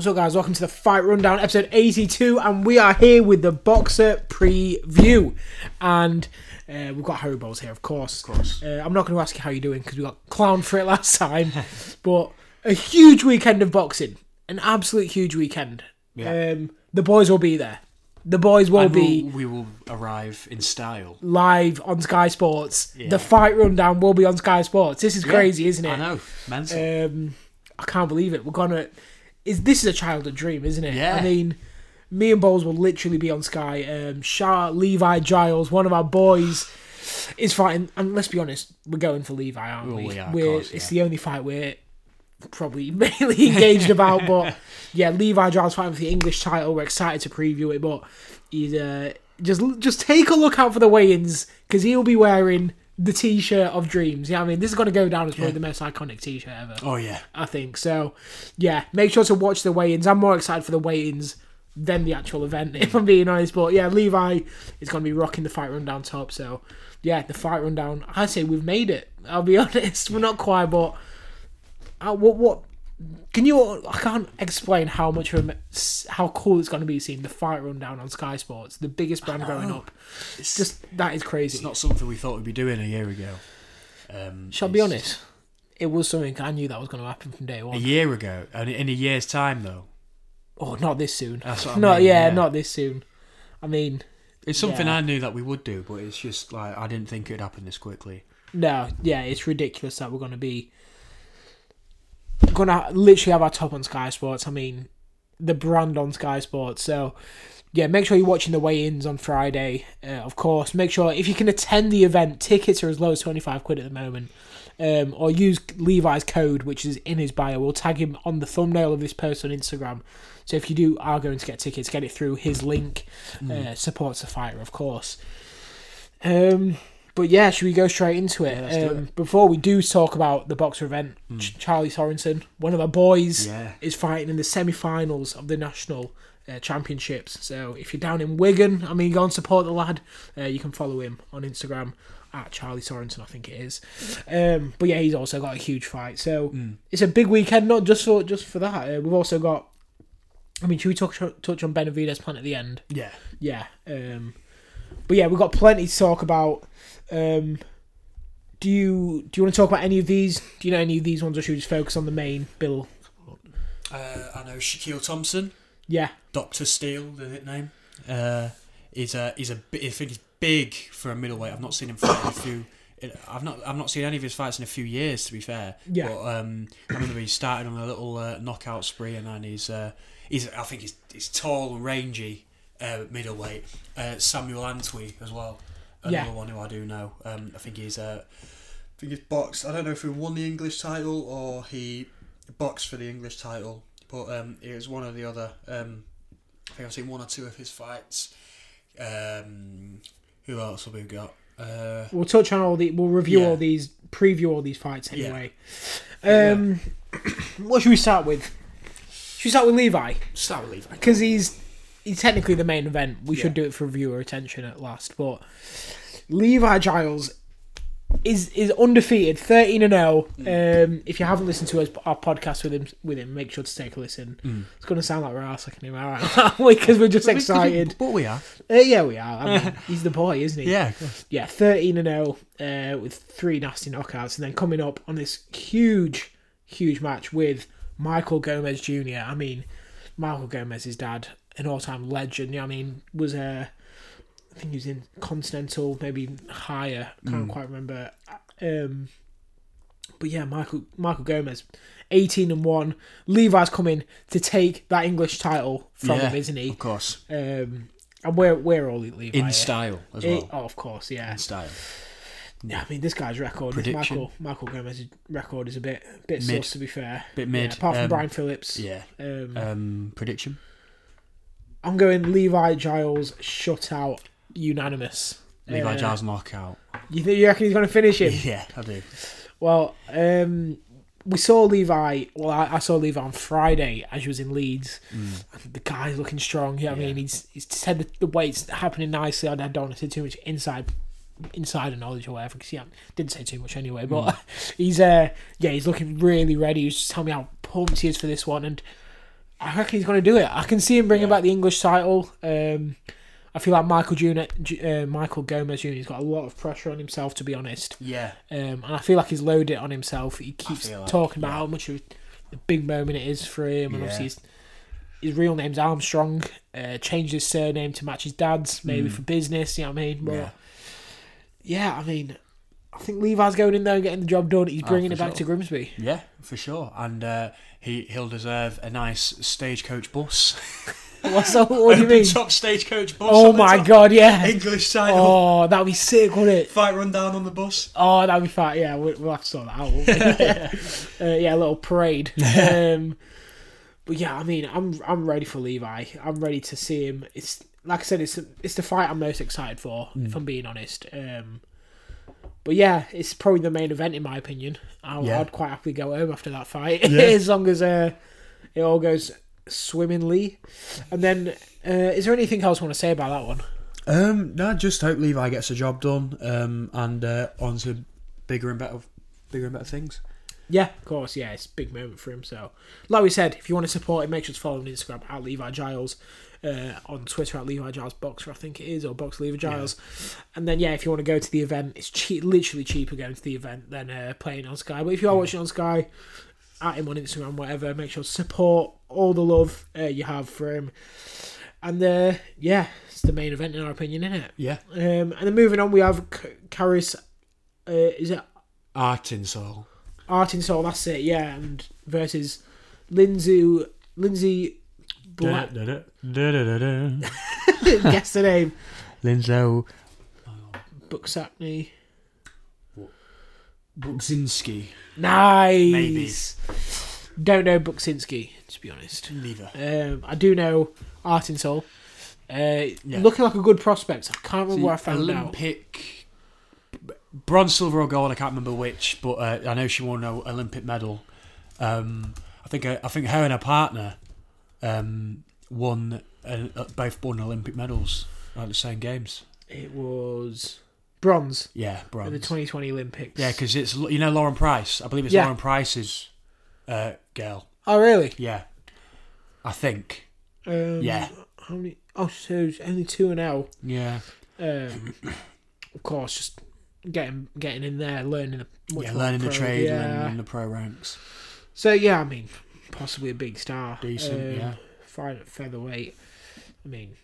What's up, guys? Welcome to the Fight Rundown, episode 82, and we are here with the Boxxer preview. And uh, we've got Harry Bowles here, of course. Of course. Uh, I'm not going to ask you how you're doing because we got clown for it last time, but a huge weekend of boxing, an absolute huge weekend. Yeah. Um, the boys will be there. The boys will And be we'll, we will arrive in style. live on Sky Sports. Yeah. The Fight Rundown will be on Sky Sports. This is crazy, isn't it? I know. Mental. Um, I can't believe it. We're gonna. Is this is a childhood dream, isn't it? Yeah. I mean, me and Bowles will literally be on Sky. Um, Shah Levi Giles, one of our boys, is fighting. And let's be honest, we're going for Levi, aren't Oh, we? we are, course, It's the only fight we're probably mainly engaged about. But yeah, Levi Giles fighting for the English title. We're excited to preview it, but he's uh, just just take a look out for the weigh-ins because he'll be wearing. The T-shirt of dreams. Yeah, I mean, this is going to go down as probably the most iconic T-shirt ever. oh yeah. I think so. Yeah, make sure to watch the weigh-ins. I'm more excited for the weigh-ins than the actual event, if I'm being honest. But yeah, Levi is going to be rocking the fight rundown top. So yeah, the fight rundown. I say we've made it. I'll be honest, we're not quite, but uh, what what can you? I can't explain how much of a, how cool it's going to be seeing the fight rundown on Sky Sports, the biggest brand growing up. It's Just that is crazy. it's not something we thought we'd be doing a year ago. Um, Shall I be honest? It was something I knew that was going to happen from day one. A year ago, and in a year's time though, Oh, not this soon. That's what I not mean, yeah, yeah. not this soon. I mean, it's something Yeah. I knew that we would do, but it's just like I didn't think it'd happen this quickly. no, yeah, it's ridiculous that we're going to be to literally have our top on Sky Sports. I mean, the brand on Sky Sports. So, yeah, make sure you're watching the weigh-ins on Friday. Uh, of course, make sure if you can attend the event, tickets are as low as twenty five quid at the moment. Um, or use Levi's code, which is in his bio. We'll tag him on the thumbnail of this post on Instagram. So if you do are going to get tickets, get it through his link. Uh, supports the fighter, of course. Um, but yeah, should we go straight into it? Yeah, um, Before we do talk about the Boxxer event, Ch- Charlie Sorensen, one of our boys, Yeah. is fighting in the semi-finals of the national uh, championships. So if you're down in Wigan, I mean, go and support the lad. Uh, you can follow him on Instagram at Charlie Sorensen, I think it is. Um, but yeah, he's also got a huge fight. So it's a big weekend, not just for just for that. Uh, we've also got. I mean, should we touch touch on Benavidez' plan at the end? Yeah. Yeah. Um, but yeah, we've got plenty to talk about. Um, do you do you want to talk about any of these? Do you know any of these ones, or should we just focus on the main bill? Uh, I know Shaquille Thompson, Yeah, Doctor Steel, the nickname. Uh, he's a he's a I think he's big for a middleweight. I've not seen him fight in a few. I've not I've not seen any of his fights in a few years. To be fair, Yeah. But um, I remember he started on a little uh, knockout spree, and then he's uh, he's I think he's he's tall and rangy uh, middleweight. Uh, Samuel Antwi as well, another Yeah. one who I do know. Um, I think he's uh, I think he's boxed. I don't know if he won the English title or he boxed for the English title, but um, it was one or the other. Um, I think I've seen one or two of his fights. Um, who else have we got? Uh, we'll touch on all the. We'll review Yeah. all these, preview all these fights Yeah. anyway. Um, what should we start with? Should we start with Levi? start with Levi. because he's he's technically the main event. We should do it for viewer attention at last. But Levi Giles is is undefeated, thirteen and zero. Um, if you haven't listened to us, our podcast with him, with him, make sure to take a listen. It's going to sound like we're arsing him, right? Because we're just excited. But we are. Uh, yeah, we are. I mean, he's the boy, isn't he? Yeah. yeah, 13 and 0 uh, with three nasty knockouts, and then coming up on this huge, huge match with Michael Gomez Jr. I mean, Michael Gomez's dad, an all-time legend. Yeah. I mean, was a, I think he was in Continental, maybe higher. Can't quite remember. Um, but yeah, Michael Michael Gomez, 18 and one. Levi's coming to take that English title from yeah, him, isn't he? Of course. Um, and we're we're all Levi In style as Eh, well. oh, of course, yeah. In style. Yeah, I mean this guy's record, Prediction? Michael Michael Gomez's record is a bit bit Mid. sus to be fair. Bit Yeah, mid. apart from um, Brian Phillips, Yeah. um, Um, prediction? I'm going Levi Giles shutout unanimous. Levi Uh, Giles knockout. You think you reckon he's going to finish him? Yeah, I do. Well, um, we saw Levi. Well, I, I saw Levi on Friday as he was in Leeds. The guy's looking strong. Yeah, I mean, he's he's said the, the weight's happening nicely. I don't want to say too much inside insider knowledge or whatever because he didn't say too much anyway. But he's uh yeah, he's looking really ready. He's just telling me how pumped he is for this one, and I reckon he's going to do it. I can see him bringing Yeah. back the English title. Um, I feel like Michael Junior, uh, Michael Gomez Jr. he's got a lot of pressure on himself, to be honest. Yeah. Um, and I feel like he's loaded it on himself. He keeps like, talking about yeah. how much of a big moment it is for him, and Yeah. obviously his, his real name's Armstrong. Uh, changed his surname to match his dad's, maybe Mm. for business. You know what I mean? But Yeah. yeah, I mean, I think Levi's going in there and getting the job done. He's Oh, bringing for it back sure. to Grimsby. Yeah, for sure. And uh, he he'll deserve a nice stagecoach bus. What's that? What do you mean? top stagecoach bus. Oh my top. god, yeah. English title. Oh, that'd be sick, wouldn't it? Fight rundown on the bus. Oh, that'd be fine. Yeah, we'll, we'll have to sort that out. won't uh, yeah, a little parade. Um, but yeah, I mean, I'm I'm ready for Levi. I'm ready to see him. It's like I said, it's it's the fight I'm most excited for, if I'm being honest. Um, but yeah, it's probably the main event in my opinion. I, Yeah. I'd quite happily go home after that fight, Yeah. as long as uh, it all goes swimmingly. And then, uh, is there anything else you want to say about that one? Um, no, just hope Levi gets the job done. Um, and uh, on to bigger and better, bigger and better things. Yeah, of course. Yeah, it's a big moment for him. So, like we said, if you want to support him, make sure to follow him on Instagram at Levi Giles, uh, on Twitter at Levi Giles Boxer, I think it is, or Box Levi Giles. And then, yeah, if you want to go to the event, it's cheap, literally cheaper going to the event than uh, playing on Sky. But if you are watching on Sky, at him on Instagram, whatever, make sure to support all the love uh, you have for him. And uh, yeah, it's the main event in our opinion, isn't it? Yeah, Um, and then moving on, we have C- Caris. Uh, is it Artingstall. Artin Soul, that's it, yeah, and versus Lindsay Lindsay Black guess the name. Linzo Buksakny. Bukzinski. Nice. Maybe. Don't know Buksinski, to be honest. Neither. Um, I do know Artingstall. Uh, Yeah. Looking like a good prospect. I can't remember where I found out. Olympic bronze, silver, or gold. I can't remember which, but uh, I know she won an Olympic medal. Um, I think I think her and her partner um, won uh, both won Olympic medals at the same games. It was bronze Yeah, at bronze. the 2020 Olympics. yeah, because it's you know Lauren Price. I believe it's Yeah. Lauren Price's uh, girl. Oh, really? Yeah, I think. Um, Yeah. How many? Oh, so it's only two and L. Yeah, Um, of course, just getting getting in there, learning the yeah, learning the pro- trade, Yeah. learning the pro ranks. So yeah, I mean, possibly a big star. Decent, yeah. Fight at featherweight. I mean,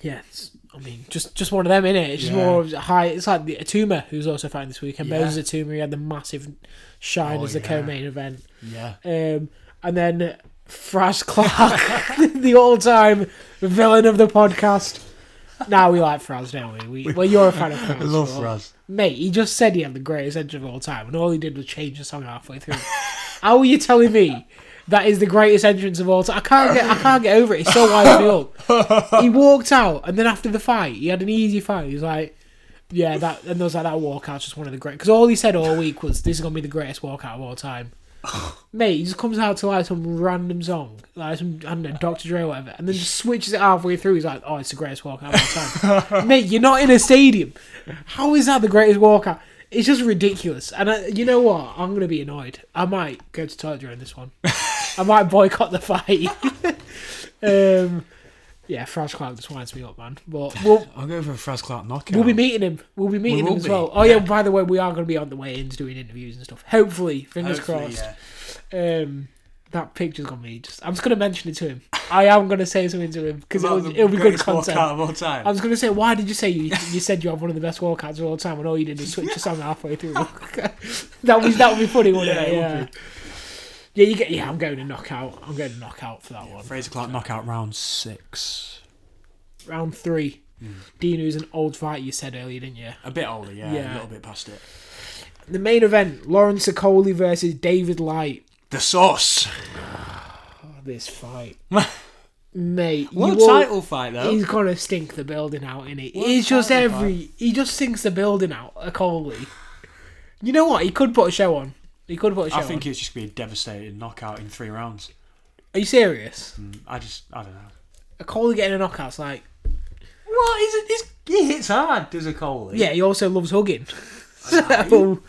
yeah. It's, I mean, just just one of them, innit? It's just Yeah. more of a high. It's like the Itauma, who's also fighting this weekend. Yeah. Moses Itauma, he had the massive shine Oh, as the yeah. co-main event. Yeah, Um, and then Fraz Clarke, the all-time villain of the podcast. Now we like Fraz, don't we? we well, you're a fan of Fraz. I love but- Raz. Mate, he just said he had the greatest entrance of all time, and all he did was change the song halfway through. How are you telling me that is the greatest entrance of all time? I can't get, I can't get over it. It's so wide field. He walked out, and then after the fight, he had an easy fight. He was like, "Yeah, that," and there was like that walkout's just one of the great. Because all he said all week was, "This is gonna be the greatest walkout of all time." Mate, he just comes out to like some random song, like some I don't know, Dr. Dre or whatever, and then just switches it halfway through. He's like, "Oh, it's the greatest walkout of all time." Mate, you're not in a stadium. How is that the greatest walkout? It's just ridiculous. And I, you know what? I'm gonna be annoyed. I might go to toilet during this one. I might boycott the fight. um, yeah, Fraz Clarke just winds me up, man. But we'll I'll go for a Fraz Clarke knockout. we'll be meeting him. We'll be meeting will him as be, well. Oh yeah. yeah. By the way, we are going to be on the way-ins doing interviews and stuff. Hopefully, fingers Hopefully, crossed. yeah. Um, that picture's got me. Just I'm just going to mention it to him. I am going to say something to him because it'll, it'll be good content. walkout of all time. I was going to say, why did you say you you said you have one of the best walkouts of all time and all you did was switch the song halfway through? that would that would be funny, wouldn't Yeah, it? it would Yeah. Yeah, you get. Yeah, I'm going to knockout. I'm going to knockout for that one. Frazer Clarke knockout round six. Round three. Hmm. Dean, who's an old fighter, you said earlier, didn't you? A bit older, yeah, Yeah. a little bit past it. The main event: Lawrence Okolie versus David Light. The sauce. This fight, mate. What you a title fight though. He's gonna stink the building out, in it. What He's just title every. He just sinks the building out. Okolie. You know what? He could put a show on. He could put a show I think on. it's just gonna be a devastating knockout in three rounds. Are you serious? Mm, I just, I don't know. Okoli getting a knockout's like. What is it? This, he hits hard, does Okolie. Yeah, he also loves hugging. so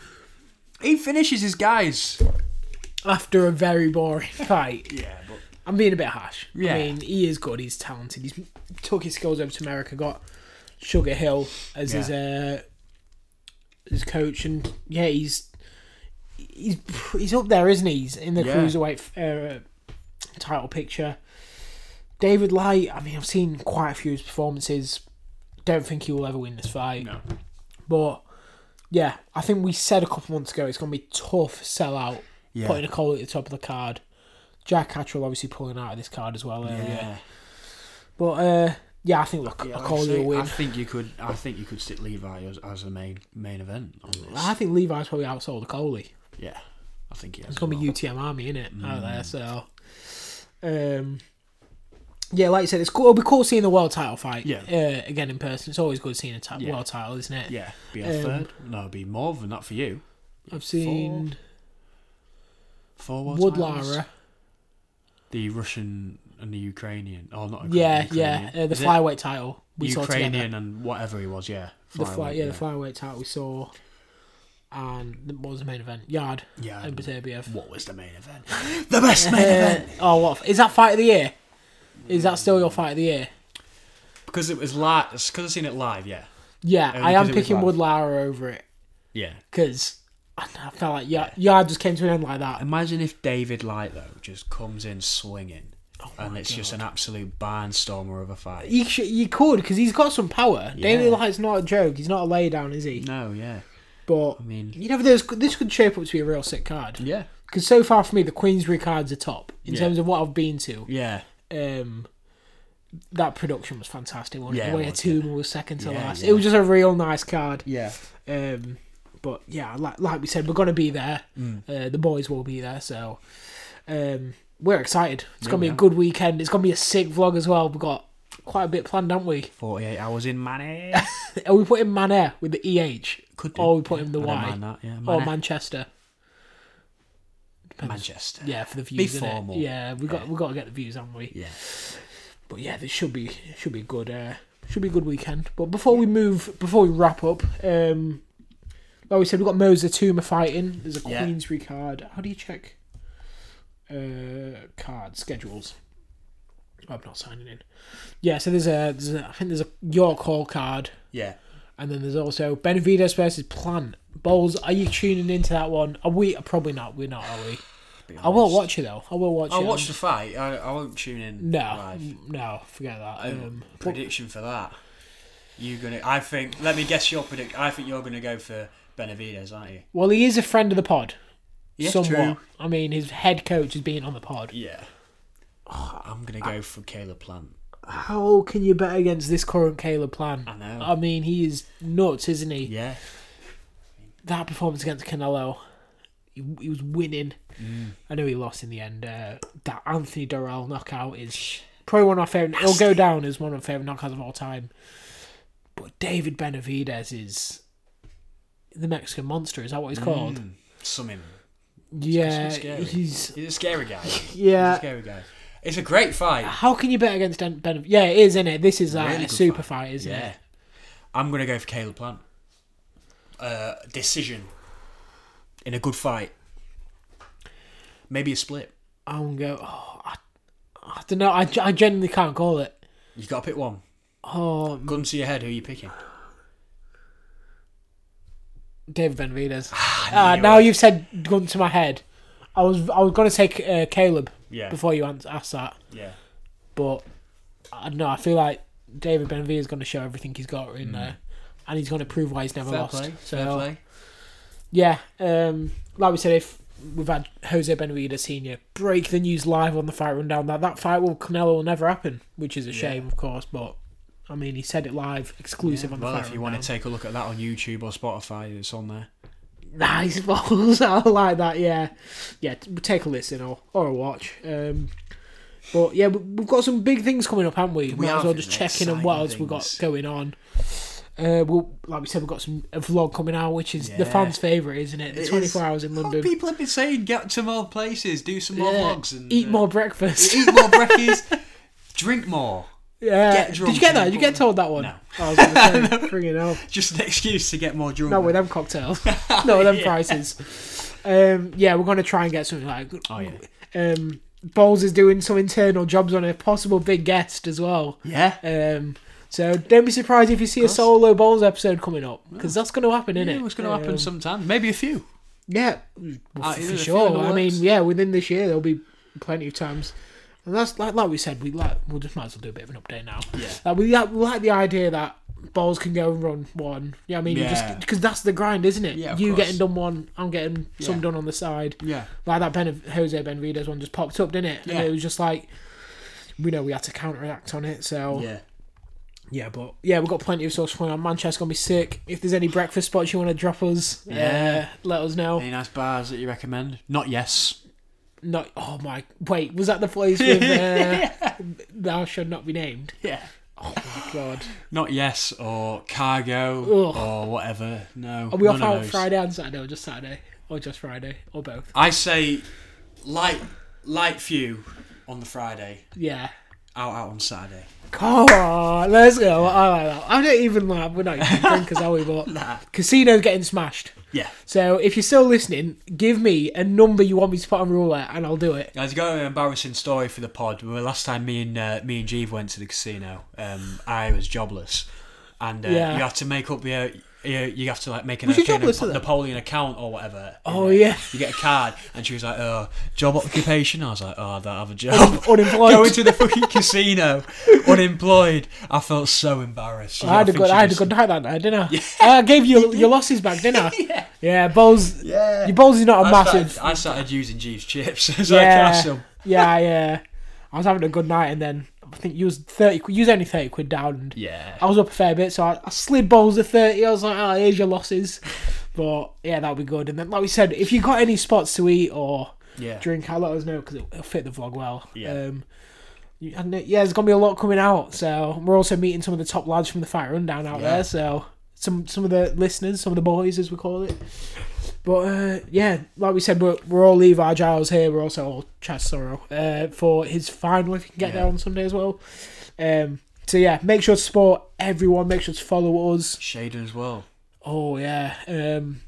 he finishes his guys. After a very boring fight. Yeah, but I'm being a bit harsh. Yeah. I mean, he is good. He's talented. He's took his skills over to America. Got Sugar Hill as his uh, his coach, and yeah, he's he's he's up there, isn't he? He's in the Yeah. cruiserweight uh, title picture. David Light. I mean, I've seen quite a few of his performances. Don't think he will ever win this fight. No. But yeah, I think we said a couple months ago it's going to be tough sell out Yeah. putting a call at the top of the card. Jack Catterall obviously pulling out of this card as well earlier. Yeah. But uh, yeah, I think look, Yeah, like I call say, a win. I think you could. I think you could stick Levi as, as a main main event on this. I think Levi's probably outsold the Coley. yeah, I think he has. It's gonna as be. UTM Army in it out there. Mm. So, um, yeah, like I said, it's cool. It'll be cool seeing the world title fight. Yeah. Uh, again in person. It's always good seeing a ti- Yeah. world title, isn't it? Yeah, be a Um, third. No, it'd be more than that for you. I've seen Four world Wood titles. The Russian and the Ukrainian. Oh, not Yeah, Ukrainian, yeah. Uh, the Is it? flyweight title we saw together. Ukrainian and whatever he was. Yeah, The fly, flyweight, yeah, the flyweight title we saw. And what was the main event? Yard Yeah. and Beterbiev. What was the main event? the best main event Uh, oh, what is that fight of the year? Is that still your fight of the year? because it was live. Because I've seen it live. Yeah. Yeah, Only I am picking live. Wood Lara over it Yeah. because I, don't know, I felt like Yard, Yard just came to an end like that. Imagine if David Light though just comes in swinging, Oh and it's just an absolute barnstormer of a fight. You, sh- you could because he's got some power. Yeah. David Light's not a joke. He's not a laydown, is he? No, yeah. But I mean, you know, this this could shape up to be a real sick card. yeah, Because so far for me, the Queensberry cards are top in Yeah. terms of what I've been to. yeah, um, that production was fantastic. Wasn't Yeah, it? it Where was, was second to Yeah, last. yeah. It was just a real nice card. yeah. Um, but yeah, like like we said, we're gonna be there. Mm. Uh, the boys will be there, so um, we're excited. It's Yeah, gonna be a good weekend. It's gonna be a sick vlog as well. We've got quite a bit planned, haven't we? Forty-eight hours in Manny. Are we putting Maner with the EH Could do. or we put him the Y that. Yeah, or Manchester? Depends. Manchester. Yeah, for the views. innit? formal. Yeah, we got Yeah. we got to get the views, haven't we? Yeah. But yeah, this should be should be good uh, should be a good weekend. But before we move, before we wrap up, um, like we said, we've got Moses Itauma fighting. There's a Yeah. Queensberry card. How do you check uh, card schedules? I'm not signing in. Yeah, so there's a, there's a I think there's a York Hall card, Yeah. and then there's also Benavidez versus Plant. Bowles, are you tuning into that one? Are we? Probably not. We're not, are we? I will watch it though. I will watch I'll it. watch the fight. I, I won't tune in No, live. no, forget that. Um, Um, prediction for that. You're gonna? I think. Let me guess your predict. I think you're gonna go for Benavidez, aren't you? Well, he is a friend of the pod. Yeah, somewhat. true. I mean, his head coach has been on the pod. Yeah. I'm gonna go for Caleb Plant. How can you bet against this current Caleb Plant? I know. I mean, he is nuts, isn't he? yeah. That performance against Canelo, he, he was winning. Mm. I know he lost in the end. Uh, that Anthony Dirrell knockout is probably one of my favorite. It'll go down as one of my favorite knockouts of all time. But David Benavidez is the Mexican monster. Is that what he's called? Mm. Something. Yeah, scary. he's He's a scary guy. He's a yeah. scary guy. It's a great fight. How can you bet against Ben? ben- yeah, it is, isn't it? This is uh, Really a super fight. fight, isn't yeah. it? I'm gonna go for Caleb Plant. Uh, decision. In a good fight. Maybe a split. I'm go. Oh, I, I don't know. I, I genuinely can't call it. You got to pick one. Oh, Gun to your head. Who are you picking? David Benavidez. Ah, Uh, now you've said gun to my head. I was I was gonna take uh, Caleb Yeah. before you ans- asked that, Yeah. but I don't know. I feel like David Benavidez is gonna show everything he's got in there, and he's gonna prove why he's never Mm. Fair lost. play. So Fair play. yeah, um, like we said, if we've had Jose Benavidez Senior break the news live on the fight rundown that that fight with Canelo will never happen, which is a Yeah. shame, of course. But I mean, he said it live, exclusive on the Well, if you want to take a look at that on YouTube or Spotify, it's on there. Nice balls. I like that. Yeah, yeah. Take a listen or or a watch. Um, but yeah, we- we've got some big things coming up, haven't we? We Might as well just check in on what else we've got going on. Uh, we'll, like we said, we've got some a vlog coming out, which is the fans' favourite, isn't it? The It twenty is. hours in London. people have been saying get to more places, do some more Yeah. vlogs, and Eat uh, more breakfast. eat more brekkies, drink more. Yeah. Did you get that? You get told that one? No. I was going to say, bring it up. Just an excuse to get more drunk. Not with them cocktails. Not with them Yeah. prices. Um, yeah, we're going to try and get something like Oh yeah. Um, Bowles is doing some internal jobs on a possible big guest as well. Yeah. Um, so don't be surprised if you see a solo Bowles episode coming up because that's going to happen, isn't Yeah, it? what's going to happen Um, sometime? Maybe a few. Yeah, well, Uh, for, is for it a few sure. I mean, yeah, within this year there'll be plenty of times, and that's like like we said, we like we'll just might as well do a bit of an update now. Yeah. Like we like, we like the idea that balls can go and run one. Yeah, I mean, you Yeah. just because that's the grind, isn't it? Yeah, you course. getting done one, I'm getting some done on the side. Yeah. Like that Ben Jose Benavidez one just popped up, didn't it? Yeah. And it was just like we know we had to counteract on it, so Yeah. yeah, but yeah, we've got plenty of stuff going on. Manchester's gonna be sick. If there's any breakfast spots you want to drop us, Yeah. uh, let us know. Any nice bars that you recommend? Not yes. Not oh my wait, was that the place with uh, thou should not be named? Yeah. Oh my god. Not yes or cargo Ugh. or whatever. No. Are we off of out. Friday and Saturday or just Saturday? Or just Friday? Or both? I say light light few on the Friday. Yeah. Out out on Saturday. Come on, let's go. I like that. I don't even like we're not even drinkers, are we? But Nah. casino's getting smashed. Yeah. So if you're still listening, give me a number you want me to put on roulette and I'll do it. Guys, I got an embarrassing story for the pod. Well, last time me and uh, me and Jeeve went to the casino, um, I was jobless, and uh, Yeah. you have to make up the. You, you have to like make an Was you like, an jobless Napo- then? Napoleon account or whatever. Oh, yeah. You get a card, and she was like, "Oh, job occupation." I was like, "Oh, I don't have a job." Unemployed. Going to the fucking casino, unemployed. I felt so embarrassed. You I had know, a good, I had a good night that night, didn't I? I gave you your losses back, didn't I? Yeah. Yeah, Bowls. Yeah. Your Bowls is not a I massive. started, I started using Jeeves chips. so yeah, can have some. yeah, yeah. I was having a good night, and then I think you was thirty. You was only thirty quid down. And Yeah. I was up a fair bit, so I, I slid Bowls of thirty. I was like, "Oh, here's your losses." But yeah, that'll be good. And then, like we said, if you got any spots to eat or Yeah. drink, I'll let us know because it'll, it'll fit the vlog well. Yeah. Um, you- and uh, yeah, there's gonna be a lot coming out. So we're also meeting some of the top lads from the Fight Rundown out Yeah. there. So some some of the listeners, some of the boys, as we call it. But uh, yeah, like we said, we're, we're all Levi Giles here. We're also all Chaz Sorrow uh, for his final if you can get Yeah. there on Sunday as well. Um, so yeah, make sure to support everyone. Make sure to follow us. Shaden as well. Oh yeah. Um,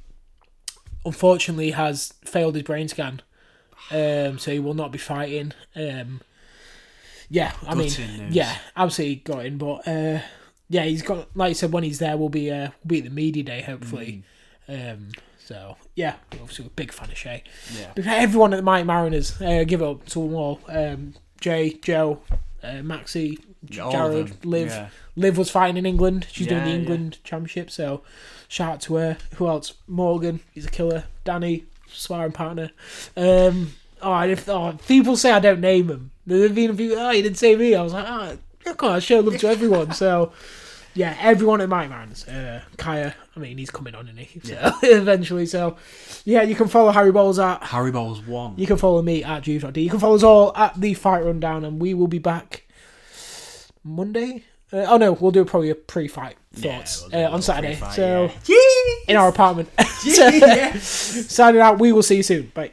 unfortunately, has failed his brain scan, um, so he will not be fighting. Um, yeah, I mean, news. yeah, absolutely gutting. But uh, yeah, he's got like I said, when he's there, we'll be uh, we'll be at the media day hopefully. Mm. Um, so yeah, obviously a big fan of Shay. Yeah. But everyone at the Mighty Mariners, uh, give it up to them all. Um, Jay, Joe, uh, All Jared, Liv. yeah. Liv was fighting in England. She's doing the Yeah, yeah. England Championship, so shout out to her. Who else? Morgan, he's a killer. Danny, sparring partner. Um, oh, if oh, people say I don't name them, there's been a few. Oh, you didn't say me. I was like, oh, I show love to everyone. So. Yeah, everyone at Mighty Mariners. Uh, Kaya, I mean, he's coming on, isn't he? So, eventually. So, yeah, you can follow Harry Bowles at Harry Bowles one. you can follow me at Juve.d. You can follow us all at the Fight Rundown, and we will be back Monday. Uh, oh no, we'll do probably a pre-fight Yeah, thoughts we'll uh, on Saturday. so yeah. in our apartment. Yeah. Signing out. We will see you soon. Bye.